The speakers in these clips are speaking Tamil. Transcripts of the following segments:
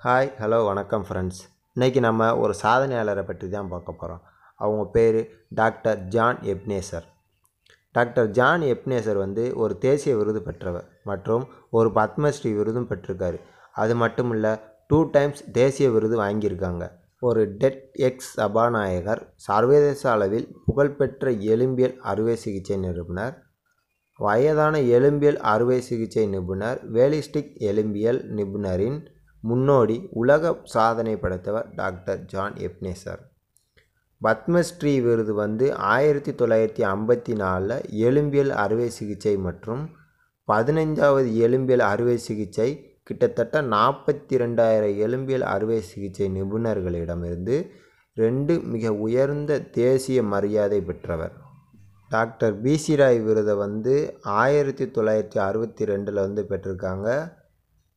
ஹாய் ஹலோ வணக்கம் ஃப்ரெண்ட்ஸ் இன்றைக்கி நம்ம ஒரு சாதனையாளரை பற்றி தான் பார்க்க போகிறோம் அவங்க பேர் doctor John Ebenezer. Doctor John Ebenezer வந்து ஒரு தேசிய விருது பெற்றவர் மற்றும் ஒரு பத்மஸ்ரீ விருதும் பெற்றிருக்காரு. அது மட்டும் இல்லை டூ டைம்ஸ் தேசிய விருது வாங்கியிருக்காங்க. ஒரு டெட் எக்ஸ் சபாநாயகர் சர்வதேச அளவில் புகழ்பெற்ற எலும்பியல் அறுவை சிகிச்சை நிபுணர் வயதான எலும்பியல் அறுவை சிகிச்சை நிபுணர் வேலிஸ்டிக் எலும்பியல் நிபுணரின் முன்னோடி உலக சாதனை படைத்தவர் டாக்டர் ஜான் எப்னேசர். பத்மஸ்ரீ விருது வந்து ஆயிரத்தி தொள்ளாயிரத்தி ஐம்பத்தி நாலில் எலும்பியல் அறுவை சிகிச்சை மற்றும் பதினைஞ்சாவது எலும்பியல் அறுவை சிகிச்சை கிட்டத்தட்ட நாற்பத்தி ரெண்டாயிரம் எலும்பியல் அறுவை சிகிச்சை நிபுணர்களிடமிருந்து ரெண்டு மிக உயர்ந்த தேசிய மரியாதை பெற்றவர். டாக்டர் பிசி ராய் விருதை வந்து ஆயிரத்தி தொள்ளாயிரத்தி அறுபத்தி ரெண்டில் வந்து பெற்றிருக்காங்க.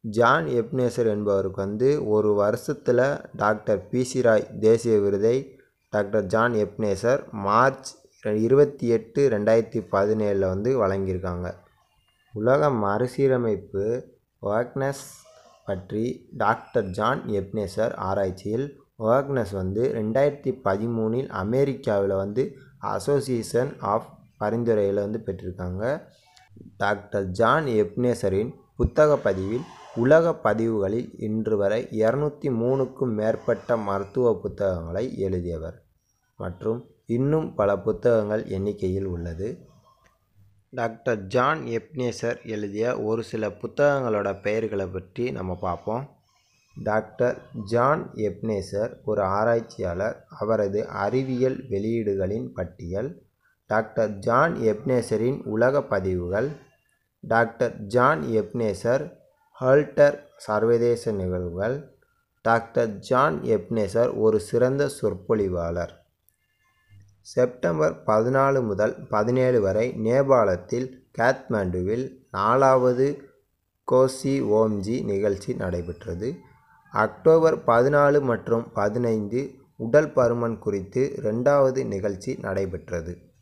ஜான் எப்னேசர் என்பவருக்கு வந்து ஒரு வருஷத்தில் டாக்டர் பிசி ராய் தேசிய விருதை டாக்டர் ஜான் எப்னேசர் மார்ச் இருபத்தி எட்டு ரெண்டாயிரத்தி பதினேழில் வந்து வழங்கியிருக்காங்க. உலக மறுசீரமைப்பு ஒர்க்னஸ் பற்றி டாக்டர் ஜான் எப்னேசர் ஆராய்ச்சியில் ஒர்க்னஸ் வந்து ரெண்டாயிரத்தி பதிமூணில் அமெரிக்காவில் வந்து அசோசியேஷன் ஆஃப் பரிந்துரையில் வந்து பெற்றிருக்காங்க. டாக்டர் ஜான் எப்னேசரின் புத்தக பதிவில் உலக பதிவுகளில் இன்று வரை இருநூத்தி மூணுக்கும் மேற்பட்ட மருத்துவ புத்தகங்களை எழுதியவர். மற்றும் இன்னும் பல புத்தகங்கள் எண்ணிக்கையில் உள்ளது. டாக்டர் ஜான் எப்னேசர் எழுதிய ஒரு சில புத்தகங்களோட பெயர்களை பற்றி நம்ம பார்ப்போம். டாக்டர் ஜான் எப்னேசர் ஒரு ஆராய்ச்சியாளர். அவரது அறிவியல் வெளியீடுகளின் பட்டியல். டாக்டர் ஜான் எப்னேசரின் உலக பதிவுகள். டாக்டர் ஜான் எப்னேசர் ஹல்டர் சர்வதேச நிகழ்வுகள் டாக்டர் ஜான் எப்னேசர் ஒரு சிறந்த சொற்பொழிவாளர். செப்டம்பர் பதினாலு முதல் பதினேழு வரை நேபாளத்தில் காத்மாண்டுவில் நாலாவது கோசி ஓம்ஜி நிகழ்ச்சி நடைபெற்றது. அக்டோபர் பதினாலு மற்றும் பதினைந்து உடல் பருமன் குறித்து ரெண்டாவது நிகழ்ச்சி நடைபெற்றது.